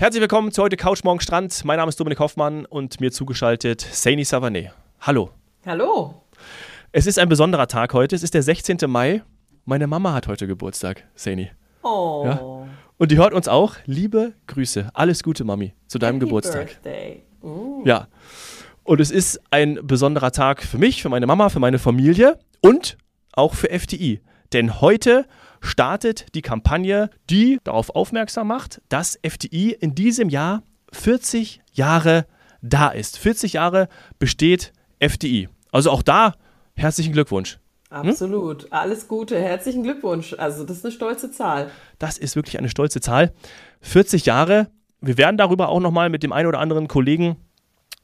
Herzlich willkommen zu heute Couch Morgen Strand. Mein Name ist Dominik Hoffmann und mir zugeschaltet Saini Savané. Hallo. Hallo. Es ist ein besonderer Tag heute. Es ist der 16. Mai. Meine Mama hat heute Geburtstag, Saini. Oh. Ja? Und die hört uns auch. Liebe Grüße. Alles Gute, Mami, zu deinem Happy Geburtstag. Birthday. Ja. Und es ist ein besonderer Tag für mich, für meine Mama, für meine Familie und auch für FDI. Denn heute startet die Kampagne, die darauf aufmerksam macht, dass FDI in diesem Jahr 40 Jahre da ist. 40 Jahre besteht FDI. Also auch da herzlichen Glückwunsch. Absolut. Alles Gute. Herzlichen Glückwunsch. Also, das ist eine stolze Zahl. Das ist wirklich eine stolze Zahl. 40 Jahre. Wir werden darüber auch nochmal mit dem einen oder anderen Kollegen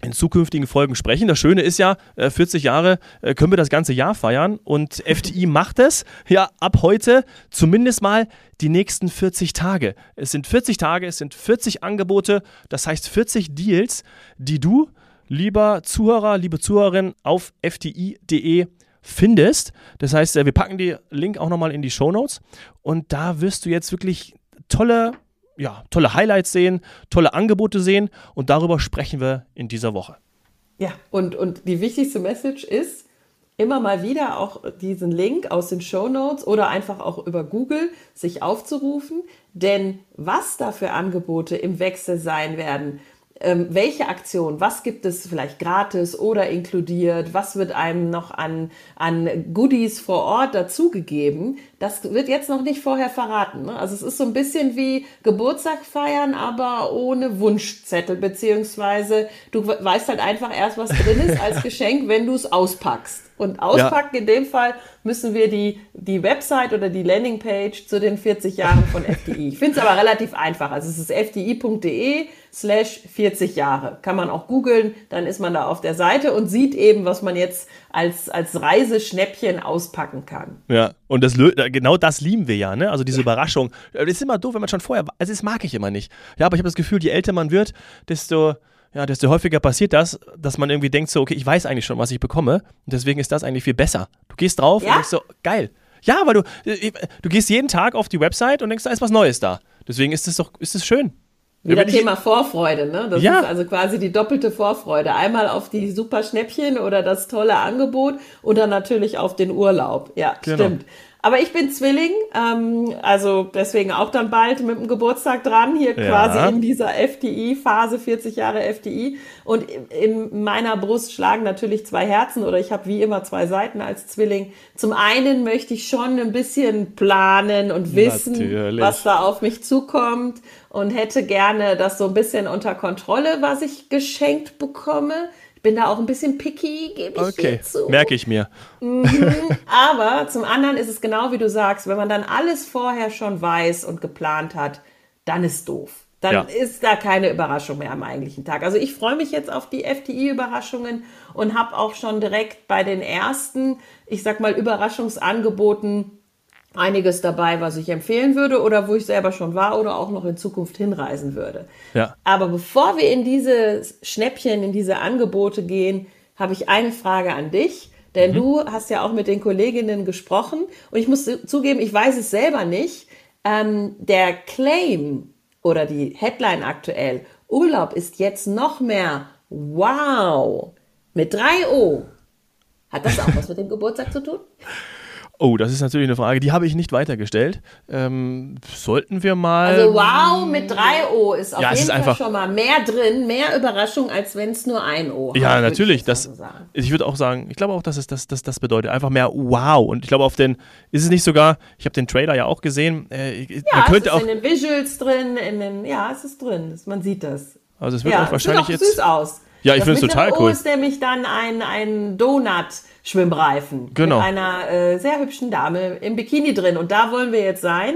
in zukünftigen Folgen sprechen. Das Schöne ist ja, äh, 40 Jahre äh, können wir das ganze Jahr feiern und FTI macht es ja ab heute zumindest mal die nächsten 40 Tage. Es sind 40 Tage, es sind 40 Angebote, das heißt 40 Deals, die du, lieber Zuhörer, liebe Zuhörerin, auf fti.de findest. Das heißt, äh, wir packen den Link auch nochmal in die Show Notes und da wirst du jetzt wirklich tolle ja, tolle Highlights sehen, tolle Angebote sehen und darüber sprechen wir in dieser Woche. Ja, und, und die wichtigste Message ist, immer mal wieder auch diesen Link aus den Show Notes oder einfach auch über Google sich aufzurufen. Denn was da für Angebote im Wechsel sein werden, ähm, welche Aktion, was gibt es vielleicht gratis oder inkludiert, was wird einem noch an, an Goodies vor Ort dazugegeben, das wird jetzt noch nicht vorher verraten. Ne? Also es ist so ein bisschen wie Geburtstag feiern, aber ohne Wunschzettel, beziehungsweise du weißt halt einfach erst, was drin ist als Geschenk, wenn du es auspackst. Und auspacken ja. in dem Fall müssen wir die, die Website oder die Landingpage zu den 40 Jahren von FDI. Ich finde es aber relativ einfach. Also es ist fdi.de slash 40 Jahre. Kann man auch googeln, dann ist man da auf der Seite und sieht eben, was man jetzt als, als Reiseschnäppchen auspacken kann. Ja, und das, genau das lieben wir ja, ne? Also diese ja. Überraschung. Das ist immer doof, wenn man schon vorher, also das mag ich immer nicht. Ja, aber ich habe das Gefühl, je älter man wird, desto ja, desto häufiger passiert das, dass man irgendwie denkt so, okay, ich weiß eigentlich schon, was ich bekomme und deswegen ist das eigentlich viel besser. Du gehst drauf ja? und denkst so, geil. Ja, weil du, äh, du gehst jeden Tag auf die Website und denkst, da ist was Neues da. Deswegen ist es doch, ist es schön. Wieder Thema Vorfreude, ne? Das ja. ist also quasi die doppelte Vorfreude. Einmal auf die super Schnäppchen oder das tolle Angebot und dann natürlich auf den Urlaub. Ja, genau. stimmt. Aber ich bin Zwilling, ähm, also deswegen auch dann bald mit dem Geburtstag dran, hier ja. quasi in dieser FDI-Phase, 40 Jahre FDI. Und in meiner Brust schlagen natürlich zwei Herzen oder ich habe wie immer zwei Seiten als Zwilling. Zum einen möchte ich schon ein bisschen planen und wissen, natürlich. was da auf mich zukommt und hätte gerne das so ein bisschen unter Kontrolle, was ich geschenkt bekomme bin da auch ein bisschen picky, gebe ich okay. zu. Merke ich mir. Mhm. Aber zum anderen ist es genau wie du sagst, wenn man dann alles vorher schon weiß und geplant hat, dann ist doof. Dann ja. ist da keine Überraschung mehr am eigentlichen Tag. Also ich freue mich jetzt auf die FDI-Überraschungen und habe auch schon direkt bei den ersten, ich sag mal, Überraschungsangeboten einiges dabei, was ich empfehlen würde oder wo ich selber schon war oder auch noch in Zukunft hinreisen würde. Ja. Aber bevor wir in diese Schnäppchen, in diese Angebote gehen, habe ich eine Frage an dich. Denn mhm. du hast ja auch mit den Kolleginnen gesprochen und ich muss zugeben, ich weiß es selber nicht. Ähm, der Claim oder die Headline aktuell, Urlaub ist jetzt noch mehr wow mit 3 O. Hat das auch was mit dem Geburtstag zu tun? Oh, das ist natürlich eine Frage, die habe ich nicht weitergestellt. Ähm, sollten wir mal. Also wow, mit drei O ist auf ja, jeden Fall schon mal mehr drin, mehr Überraschung, als wenn es nur ein O hat. Ja, natürlich. Ich, das, so ich würde auch sagen, ich glaube auch, dass es das, das, das bedeutet. Einfach mehr wow. Und ich glaube, auf den, ist es nicht sogar, ich habe den Trailer ja auch gesehen. Äh, ja, man könnte es ist auch, in den Visuals drin, in den, ja, es ist drin. Man sieht das. Also es wird ja, auch wahrscheinlich sieht auch süß aus. Ja, ich finde es total cool. Das ist nämlich dann ein, ein Donut. Schwimmreifen genau. mit einer äh, sehr hübschen Dame im Bikini drin. Und da wollen wir jetzt sein.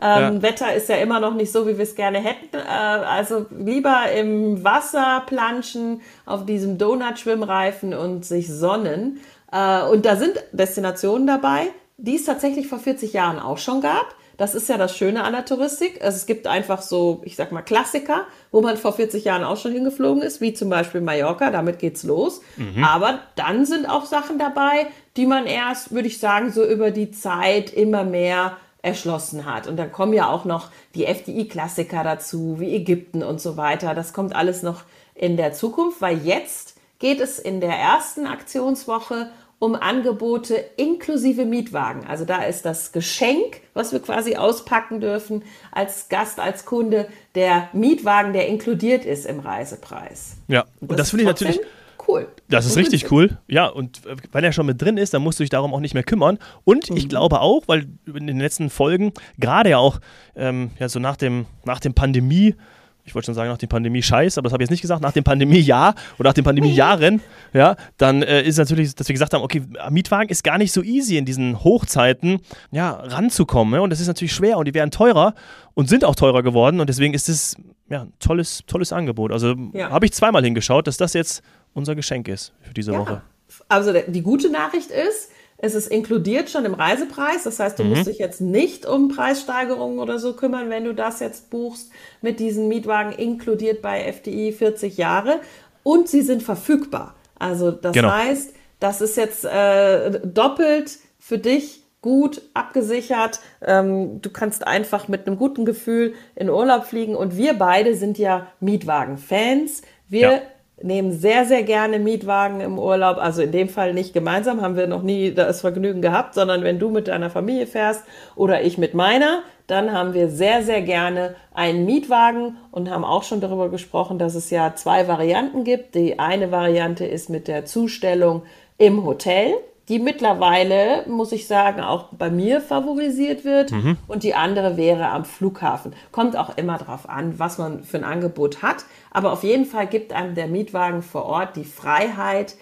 Ähm, ja. Wetter ist ja immer noch nicht so, wie wir es gerne hätten. Äh, also lieber im Wasser planschen auf diesem Donut-Schwimmreifen und sich sonnen. Äh, und da sind Destinationen dabei, die es tatsächlich vor 40 Jahren auch schon gab. Das ist ja das Schöne an der Touristik. Also es gibt einfach so, ich sag mal, Klassiker, wo man vor 40 Jahren auch schon hingeflogen ist, wie zum Beispiel Mallorca, damit geht's los. Mhm. Aber dann sind auch Sachen dabei, die man erst, würde ich sagen, so über die Zeit immer mehr erschlossen hat. Und dann kommen ja auch noch die FDI-Klassiker dazu, wie Ägypten und so weiter. Das kommt alles noch in der Zukunft, weil jetzt geht es in der ersten Aktionswoche um Angebote inklusive Mietwagen. Also da ist das Geschenk, was wir quasi auspacken dürfen als Gast, als Kunde, der Mietwagen, der inkludiert ist im Reisepreis. Ja, und das, das finde ich natürlich cool. Das ist richtig cool. Ja, und äh, weil er schon mit drin ist, dann musst du dich darum auch nicht mehr kümmern. Und mhm. ich glaube auch, weil in den letzten Folgen, gerade ja auch ähm, ja, so nach dem, nach dem Pandemie, ich wollte schon sagen nach dem Pandemie-Scheiß, aber das habe ich jetzt nicht gesagt, nach dem Pandemie-Jahr oder nach den Pandemie-Jahren, ja, dann äh, ist natürlich, dass wir gesagt haben, okay, Mietwagen ist gar nicht so easy in diesen Hochzeiten, ja, ranzukommen. Ja, und das ist natürlich schwer und die werden teurer und sind auch teurer geworden und deswegen ist es ja, ein tolles, tolles Angebot. Also ja. habe ich zweimal hingeschaut, dass das jetzt unser Geschenk ist für diese ja. Woche. Also die gute Nachricht ist, es ist inkludiert schon im Reisepreis. Das heißt, du mhm. musst dich jetzt nicht um Preissteigerungen oder so kümmern, wenn du das jetzt buchst mit diesen Mietwagen inkludiert bei FDI 40 Jahre. Und sie sind verfügbar. Also das genau. heißt, das ist jetzt äh, doppelt für dich gut abgesichert. Ähm, du kannst einfach mit einem guten Gefühl in Urlaub fliegen. Und wir beide sind ja Mietwagen-Fans. Wir ja nehmen sehr, sehr gerne Mietwagen im Urlaub. Also in dem Fall nicht gemeinsam, haben wir noch nie das Vergnügen gehabt, sondern wenn du mit deiner Familie fährst oder ich mit meiner, dann haben wir sehr, sehr gerne einen Mietwagen und haben auch schon darüber gesprochen, dass es ja zwei Varianten gibt. Die eine Variante ist mit der Zustellung im Hotel die mittlerweile, muss ich sagen, auch bei mir favorisiert wird. Mhm. Und die andere wäre am Flughafen. Kommt auch immer darauf an, was man für ein Angebot hat. Aber auf jeden Fall gibt einem der Mietwagen vor Ort die Freiheit,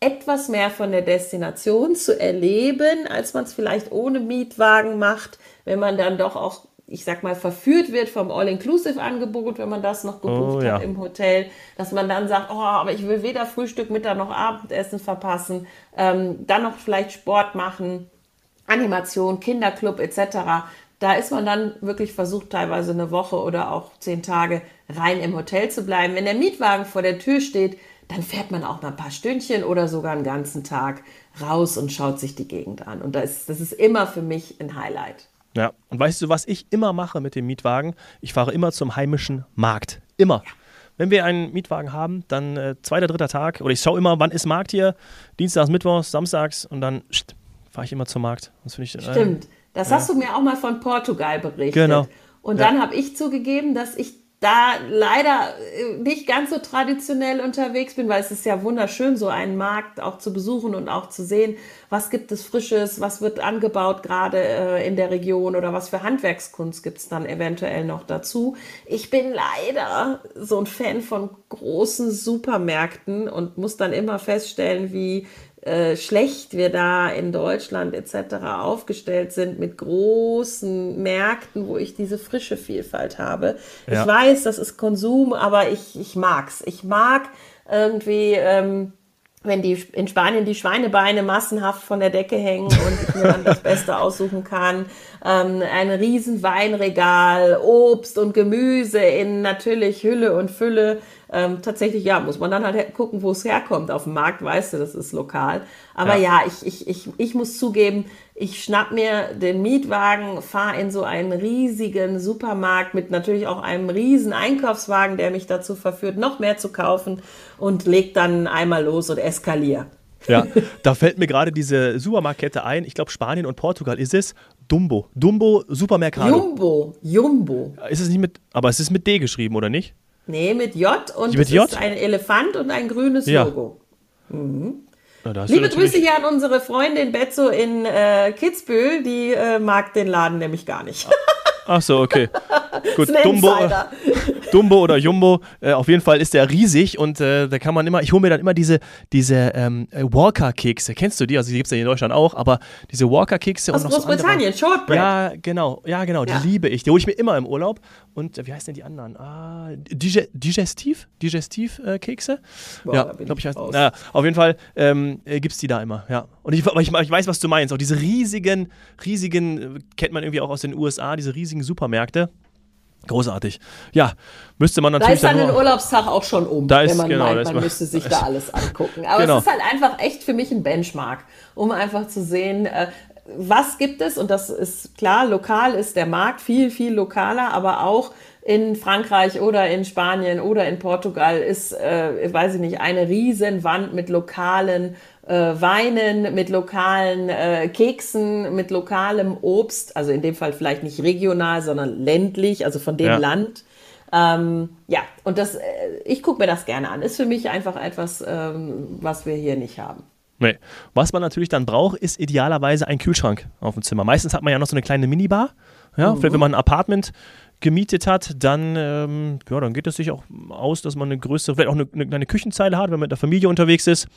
etwas mehr von der Destination zu erleben, als man es vielleicht ohne Mietwagen macht, wenn man dann doch auch ich sag mal, verführt wird vom All-Inclusive-Angebot, wenn man das noch gebucht oh, ja. hat im Hotel, dass man dann sagt, oh, aber ich will weder Frühstück, Mittag noch Abendessen verpassen, ähm, dann noch vielleicht Sport machen, Animation, Kinderclub etc. Da ist man dann wirklich versucht, teilweise eine Woche oder auch zehn Tage rein im Hotel zu bleiben. Wenn der Mietwagen vor der Tür steht, dann fährt man auch mal ein paar Stündchen oder sogar einen ganzen Tag raus und schaut sich die Gegend an. Und das, das ist immer für mich ein Highlight. Ja, und weißt du, was ich immer mache mit dem Mietwagen? Ich fahre immer zum heimischen Markt. Immer. Wenn wir einen Mietwagen haben, dann äh, zweiter, dritter Tag, oder ich schaue immer, wann ist Markt hier? Dienstags, Mittwochs, Samstags und dann fahre ich immer zum Markt. Das ich, äh, Stimmt. Das ja. hast du mir auch mal von Portugal berichtet. Genau. Und dann ja. habe ich zugegeben, dass ich da leider äh, nicht ganz so traditionell unterwegs bin, weil es ist ja wunderschön, so einen Markt auch zu besuchen und auch zu sehen, was gibt es Frisches, was wird angebaut gerade äh, in der Region oder was für Handwerkskunst gibt es dann eventuell noch dazu. Ich bin leider so ein Fan von großen Supermärkten und muss dann immer feststellen, wie äh, schlecht wir da in Deutschland etc. aufgestellt sind mit großen Märkten, wo ich diese frische Vielfalt habe. Ja. Ich weiß, das ist Konsum, aber ich, ich mag's. Ich mag irgendwie ähm, wenn die in Spanien die Schweinebeine massenhaft von der Decke hängen und ich mir dann das Beste aussuchen kann. Ähm, ein riesen Weinregal, Obst und Gemüse in natürlich Hülle und Fülle. Ähm, tatsächlich, ja, muss man dann halt gucken, wo es herkommt. Auf dem Markt weißt du, das ist lokal. Aber ja, ja ich, ich, ich, ich muss zugeben, ich schnapp mir den Mietwagen, fahre in so einen riesigen Supermarkt mit natürlich auch einem riesen Einkaufswagen, der mich dazu verführt, noch mehr zu kaufen und leg dann einmal los und eskaliere. Ja, da fällt mir gerade diese Supermarktkette ein. Ich glaube, Spanien und Portugal ist es. Dumbo. Dumbo Supermercado. Jumbo. Jumbo. Ist es nicht mit, aber es ist mit D geschrieben, oder nicht? Nee, mit J und mit es J? ist ein Elefant und ein grünes ja. Logo. Mhm. Liebe Grüße hier an unsere Freundin Betzo in äh, Kitzbühel, die äh, mag den Laden nämlich gar nicht. Ach so, okay. Gut, Dumbo, Dumbo oder Jumbo, äh, auf jeden Fall ist der riesig und äh, da kann man immer, ich hole mir dann immer diese, diese ähm, Walker-Kekse. Kennst du die? Also die gibt es ja in Deutschland auch, aber diese Walker-Kekse. Aus Großbritannien, so Shortbread. Ja, genau, ja, genau, ja. die liebe ich. Die hole ich mir immer im Urlaub. Und äh, wie heißen denn die anderen? Ah, Dige Digestiv? Digestiv-Kekse? Äh, ja, glaube ich. Heißt, naja, auf jeden Fall ähm, äh, gibt es die da immer, ja. Und ich, ich, ich weiß, was du meinst. Auch diese riesigen, riesigen, kennt man irgendwie auch aus den USA, diese riesigen Supermärkte. Großartig. Ja, müsste man natürlich. Da ist dann, den Urlaubstag auch schon um, da ist, wenn man genau, meint, man müsste sich da alles angucken. Aber genau. es ist halt einfach echt für mich ein Benchmark, um einfach zu sehen, äh, was gibt es? Und das ist klar, lokal ist der Markt viel, viel lokaler, aber auch in Frankreich oder in Spanien oder in Portugal ist, äh, weiß ich nicht, eine Riesenwand mit lokalen äh, Weinen, mit lokalen äh, Keksen, mit lokalem Obst, also in dem Fall vielleicht nicht regional, sondern ländlich, also von dem ja. Land. Ähm, ja, und das, äh, ich gucke mir das gerne an. Ist für mich einfach etwas, ähm, was wir hier nicht haben. Nee. Was man natürlich dann braucht, ist idealerweise ein Kühlschrank auf dem Zimmer. Meistens hat man ja noch so eine kleine Minibar. Ja, mhm. vielleicht wenn man ein Apartment gemietet hat, dann, ähm, ja, dann geht es sich auch aus, dass man eine größere, vielleicht auch eine, eine kleine Küchenzeile hat, wenn man mit der Familie unterwegs ist.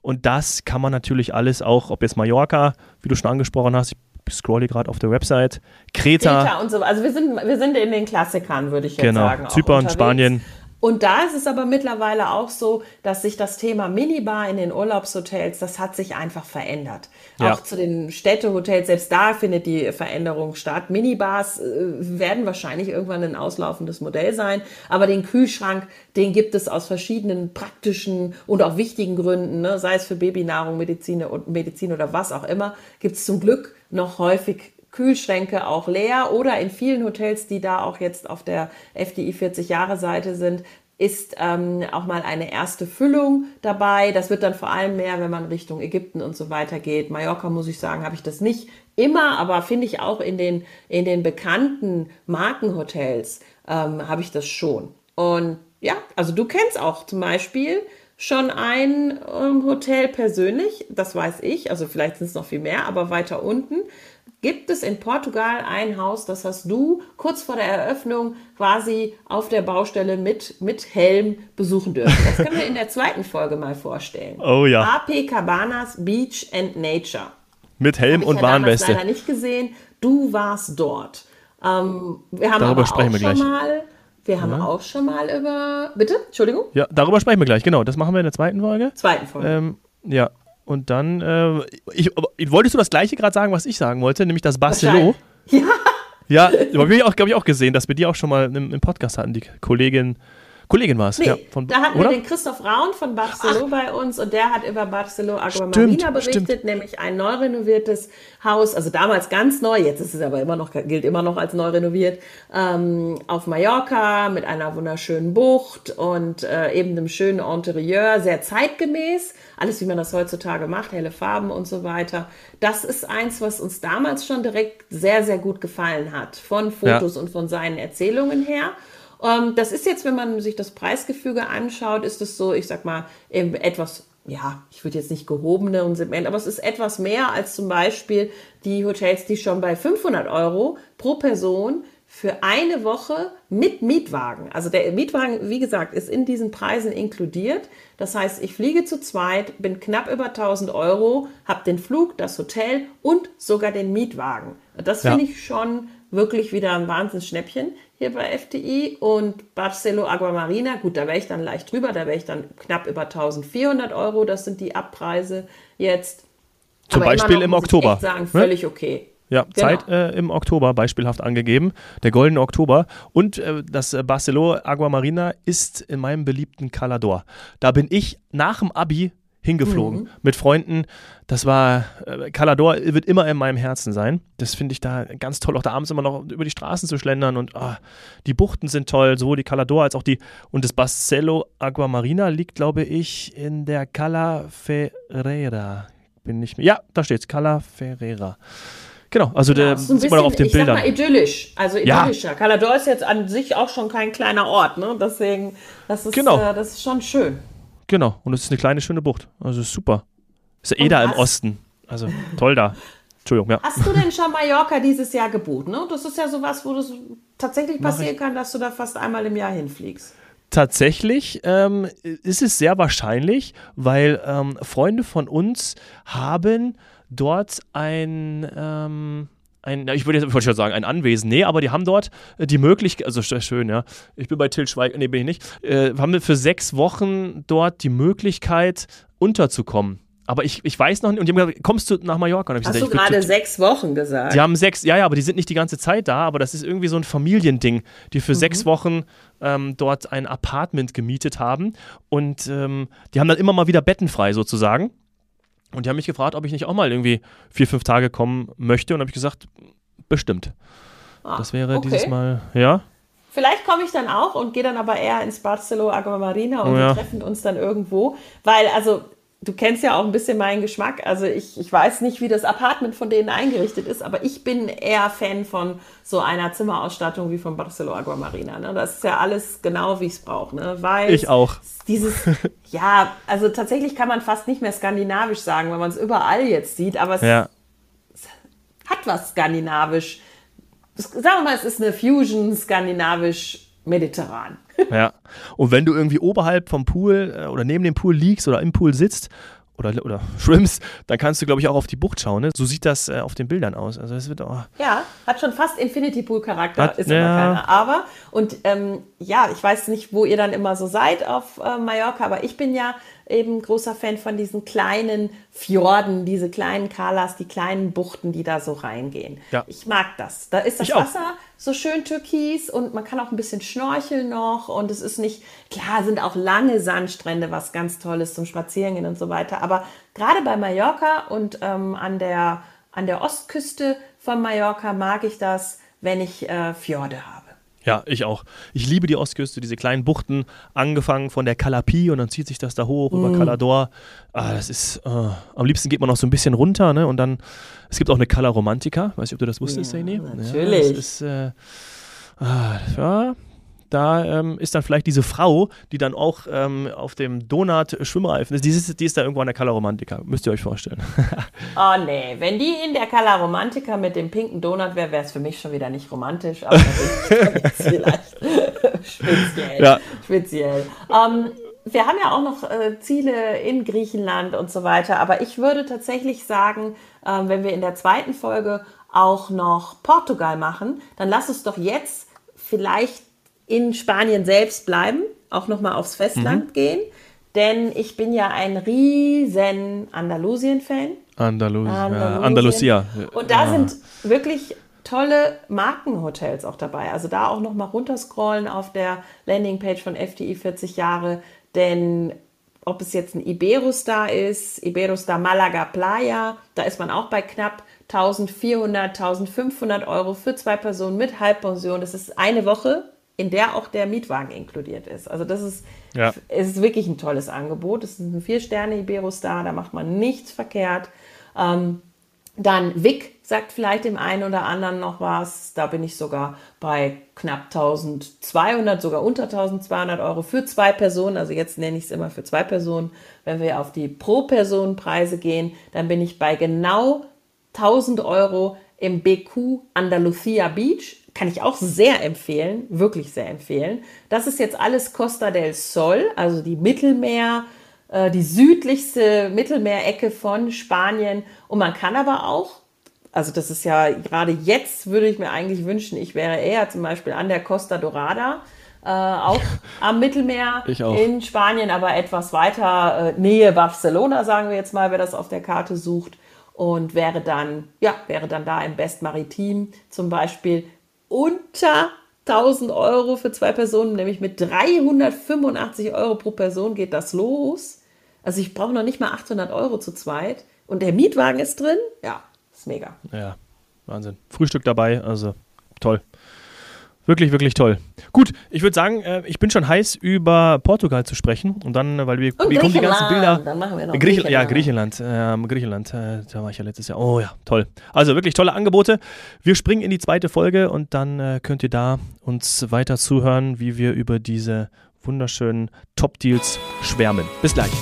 Und das kann man natürlich alles auch, ob jetzt Mallorca, wie du schon angesprochen hast, ich scrolle gerade auf der Website, Kreta. Kreta und so. Also wir sind, wir sind in den Klassikern, würde ich jetzt genau. sagen. Zypern, Spanien. Und da ist es aber mittlerweile auch so, dass sich das Thema Minibar in den Urlaubshotels, das hat sich einfach verändert. Ja. Auch zu den Städtehotels, selbst da findet die Veränderung statt. Minibars äh, werden wahrscheinlich irgendwann ein auslaufendes Modell sein, aber den Kühlschrank, den gibt es aus verschiedenen praktischen und auch wichtigen Gründen, ne? sei es für Babynahrung, Medizin, Medizin oder was auch immer, gibt es zum Glück noch häufig Kühlschränke auch leer oder in vielen Hotels, die da auch jetzt auf der FDI 40 Jahre Seite sind, ist ähm, auch mal eine erste Füllung dabei. Das wird dann vor allem mehr, wenn man Richtung Ägypten und so weiter geht. Mallorca muss ich sagen, habe ich das nicht immer, aber finde ich auch in den, in den bekannten Markenhotels ähm, habe ich das schon. Und ja, also du kennst auch zum Beispiel schon ein ähm, Hotel persönlich, das weiß ich, also vielleicht sind es noch viel mehr, aber weiter unten gibt es in Portugal ein Haus, das hast du kurz vor der Eröffnung quasi auf der Baustelle mit, mit Helm besuchen dürfen. Das können wir in der zweiten Folge mal vorstellen. Oh ja. AP Cabanas Beach and Nature. Mit Helm und ja Warnweste. Ich leider nicht gesehen. Du warst dort. Ähm, wir haben Darüber sprechen wir gleich. Mal, wir haben ja. auch schon mal über. Bitte? Entschuldigung? Ja, darüber sprechen wir gleich, genau. Das machen wir in der zweiten Folge. Zweiten Folge. Ähm, ja, und dann, äh, ich, wolltest du das gleiche gerade sagen, was ich sagen wollte, nämlich das Barcelo? Ja. Ja, habe ich auch, glaube ich, auch gesehen, dass wir die auch schon mal im, im Podcast hatten, die Kollegin Kollegin war es. Nee, ja, von, da hatten oder? wir den Christoph Raun von Barcelo Ach. bei uns und der hat über Barcelo Aguamarina berichtet, stimmt. nämlich ein neu renoviertes Haus, also damals ganz neu, jetzt ist es aber immer noch, gilt immer noch als neu renoviert, ähm, auf Mallorca mit einer wunderschönen Bucht und äh, eben einem schönen Interieur, sehr zeitgemäß, alles wie man das heutzutage macht, helle Farben und so weiter. Das ist eins, was uns damals schon direkt sehr, sehr gut gefallen hat, von Fotos ja. und von seinen Erzählungen her. Ähm, das ist jetzt, wenn man sich das Preisgefüge anschaut, ist es so, ich sag mal, etwas ja, ich würde jetzt nicht gehobene und Segment, aber es ist etwas mehr als zum Beispiel die Hotels, die schon bei 500 Euro pro Person für eine Woche mit Mietwagen. Also der Mietwagen, wie gesagt, ist in diesen Preisen inkludiert. Das heißt, ich fliege zu zweit, bin knapp über 1000 Euro, habe den Flug, das Hotel und sogar den Mietwagen. Das finde ja. ich schon wirklich wieder ein Wahnsinnsschnäppchen hier bei FTI und Barcelo Aguamarina, gut, da wäre ich dann leicht drüber, da wäre ich dann knapp über 1400 Euro, das sind die Abpreise jetzt. Zum Aber Beispiel noch, im Oktober. Ich sagen, völlig okay. Ja, genau. Zeit äh, im Oktober beispielhaft angegeben, der goldene Oktober. Und äh, das äh, Barcelo Aguamarina ist in meinem beliebten Calador. Da bin ich nach dem Abi hingeflogen mhm. mit Freunden. Das war, äh, Calador wird immer in meinem Herzen sein. Das finde ich da ganz toll, auch da abends immer noch über die Straßen zu schlendern und oh, die Buchten sind toll, sowohl die Calador als auch die, und das Barcelo Aguamarina liegt, glaube ich, in der Cala Ferreira. Bin nicht mehr, ja, da steht's, Cala Ferreira. Genau, also ja, der man auch auf den ich Bildern. Sag mal idyllisch, also idyllischer. Ja. Calador ist jetzt an sich auch schon kein kleiner Ort, ne? Deswegen, das ist, genau. Äh, das ist schon schön. Genau, und es ist eine kleine, schöne Bucht. Also super. Ist ja eh da im Osten. Also toll da. Entschuldigung, ja. Hast du denn schon Mallorca dieses Jahr gebucht? Ne? Das ist ja sowas, wo das tatsächlich passieren kann, dass du da fast einmal im Jahr hinfliegst. Tatsächlich ähm, ist es sehr wahrscheinlich, weil ähm, Freunde von uns haben dort ein, ähm, ein, ich würde jetzt wollte ich sagen, ein Anwesen. Nee, aber die haben dort äh, die Möglichkeit, also schön, ja. Ich bin bei Till Schweiger, nee, bin ich nicht. Äh, haben für sechs Wochen dort die Möglichkeit, unterzukommen. Aber ich, ich weiß noch nicht, und die haben gesagt, kommst du nach Mallorca? Hast gesagt, du gerade sechs Wochen gesagt? Die haben sechs, ja, ja, aber die sind nicht die ganze Zeit da, aber das ist irgendwie so ein Familiending, die für mhm. sechs Wochen ähm, dort ein Apartment gemietet haben und ähm, die haben dann immer mal wieder Betten frei sozusagen. Und die haben mich gefragt, ob ich nicht auch mal irgendwie vier, fünf Tage kommen möchte. Und habe ich gesagt, bestimmt. Ah, das wäre okay. dieses Mal, ja. Vielleicht komme ich dann auch und gehe dann aber eher ins Barcelo Aquamarina und oh, ja. wir treffen uns dann irgendwo. Weil, also, du kennst ja auch ein bisschen meinen Geschmack. Also ich, ich weiß nicht, wie das Apartment von denen eingerichtet ist, aber ich bin eher Fan von so einer Zimmerausstattung wie von Barcelo Aquamarina. Ne? Das ist ja alles genau, wie ich es brauche. Ne? Weiß, ich auch. Dieses, ja, also tatsächlich kann man fast nicht mehr skandinavisch sagen, weil man es überall jetzt sieht, aber es, ja. es hat was skandinavisch. Sagen wir mal, es ist eine Fusion skandinavisch-mediterran. Ja. Und wenn du irgendwie oberhalb vom Pool äh, oder neben dem Pool liegst oder im Pool sitzt oder, oder schwimmst, dann kannst du, glaube ich, auch auf die Bucht schauen. Ne? So sieht das äh, auf den Bildern aus. Also es wird auch ja, hat schon fast Infinity Pool Charakter, ist ja. aber keiner. Aber, und ähm, ja, ich weiß nicht, wo ihr dann immer so seid auf äh, Mallorca, aber ich bin ja eben großer Fan von diesen kleinen Fjorden, diese kleinen Kalas, die kleinen Buchten, die da so reingehen. Ja. Ich mag das. Da ist das ich Wasser auch. so schön türkis und man kann auch ein bisschen schnorcheln noch und es ist nicht, klar sind auch lange Sandstrände, was ganz toll ist zum Spazierengehen und so weiter, aber gerade bei Mallorca und ähm, an, der, an der Ostküste von Mallorca mag ich das, wenn ich äh, Fjorde habe. Ja, ich auch. Ich liebe die Ostküste, diese kleinen Buchten, angefangen von der Kalapi und dann zieht sich das da hoch mm. über Calador. Ah, das ist, äh, am liebsten geht man noch so ein bisschen runter, ne? Und dann, es gibt auch eine Cala Romantica, weiß ich, ob du das wusstest, ja, Saini? Natürlich. Ja, das ist, äh, ah, ja, da ähm, ist dann vielleicht diese Frau, die dann auch ähm, auf dem Donut-Schwimmreifen ist, die ist, die ist da irgendwo an der Cala Romantica, müsst ihr euch vorstellen. oh nee, wenn die in der Cala Romantica mit dem pinken Donut wäre, wäre es für mich schon wieder nicht romantisch, aber vielleicht speziell. Ja. speziell. Ähm, wir haben ja auch noch äh, Ziele in Griechenland und so weiter, aber ich würde tatsächlich sagen, äh, wenn wir in der zweiten Folge auch noch Portugal machen, dann lass uns doch jetzt vielleicht in Spanien selbst bleiben, auch nochmal aufs Festland mhm. gehen. Denn ich bin ja ein riesen Andalusien-Fan. Andalus Andalusien. Andalusia. Und da ja. sind wirklich tolle Markenhotels auch dabei. Also da auch nochmal runterscrollen auf der Landingpage von FDI 40 Jahre. Denn ob es jetzt ein Iberostar ist, Iberostar Malaga Playa, da ist man auch bei knapp 1400, 1500 Euro für zwei Personen mit Halbpension. Das ist eine Woche in der auch der Mietwagen inkludiert ist. Also das ist, ja. es ist wirklich ein tolles Angebot. Es ist ein Vier-Sterne-Iberostar, da macht man nichts verkehrt. Ähm, dann Vic sagt vielleicht dem einen oder anderen noch was. Da bin ich sogar bei knapp 1200, sogar unter 1200 Euro für zwei Personen. Also jetzt nenne ich es immer für zwei Personen. Wenn wir auf die Pro-Personen-Preise gehen, dann bin ich bei genau 1000 Euro im BQ Andalusia Beach kann ich auch sehr empfehlen, wirklich sehr empfehlen. Das ist jetzt alles Costa del Sol, also die Mittelmeer, äh, die südlichste Mittelmeerecke von Spanien. Und man kann aber auch, also das ist ja gerade jetzt, würde ich mir eigentlich wünschen, ich wäre eher zum Beispiel an der Costa Dorada. Äh, auch am Mittelmeer in Spanien, aber etwas weiter äh, Nähe Barcelona, sagen wir jetzt mal, wer das auf der Karte sucht. Und wäre dann, ja, wäre dann da im Best Maritim zum Beispiel unter 1000 Euro für zwei Personen, nämlich mit 385 Euro pro Person geht das los. Also ich brauche noch nicht mal 800 Euro zu zweit. Und der Mietwagen ist drin. Ja, ist mega. Ja, Wahnsinn. Frühstück dabei, also toll. Wirklich, wirklich toll. Gut, ich würde sagen, äh, ich bin schon heiß, über Portugal zu sprechen. Und dann, äh, weil wir, wir kommen die ganzen Bilder. Dann machen wir noch Griech Griechenland. Ja, Griechenland. Äh, Griechenland, äh, da war ich ja letztes Jahr. Oh ja, toll. Also wirklich tolle Angebote. Wir springen in die zweite Folge und dann äh, könnt ihr da uns weiter zuhören, wie wir über diese wunderschönen Top-Deals schwärmen. Bis gleich.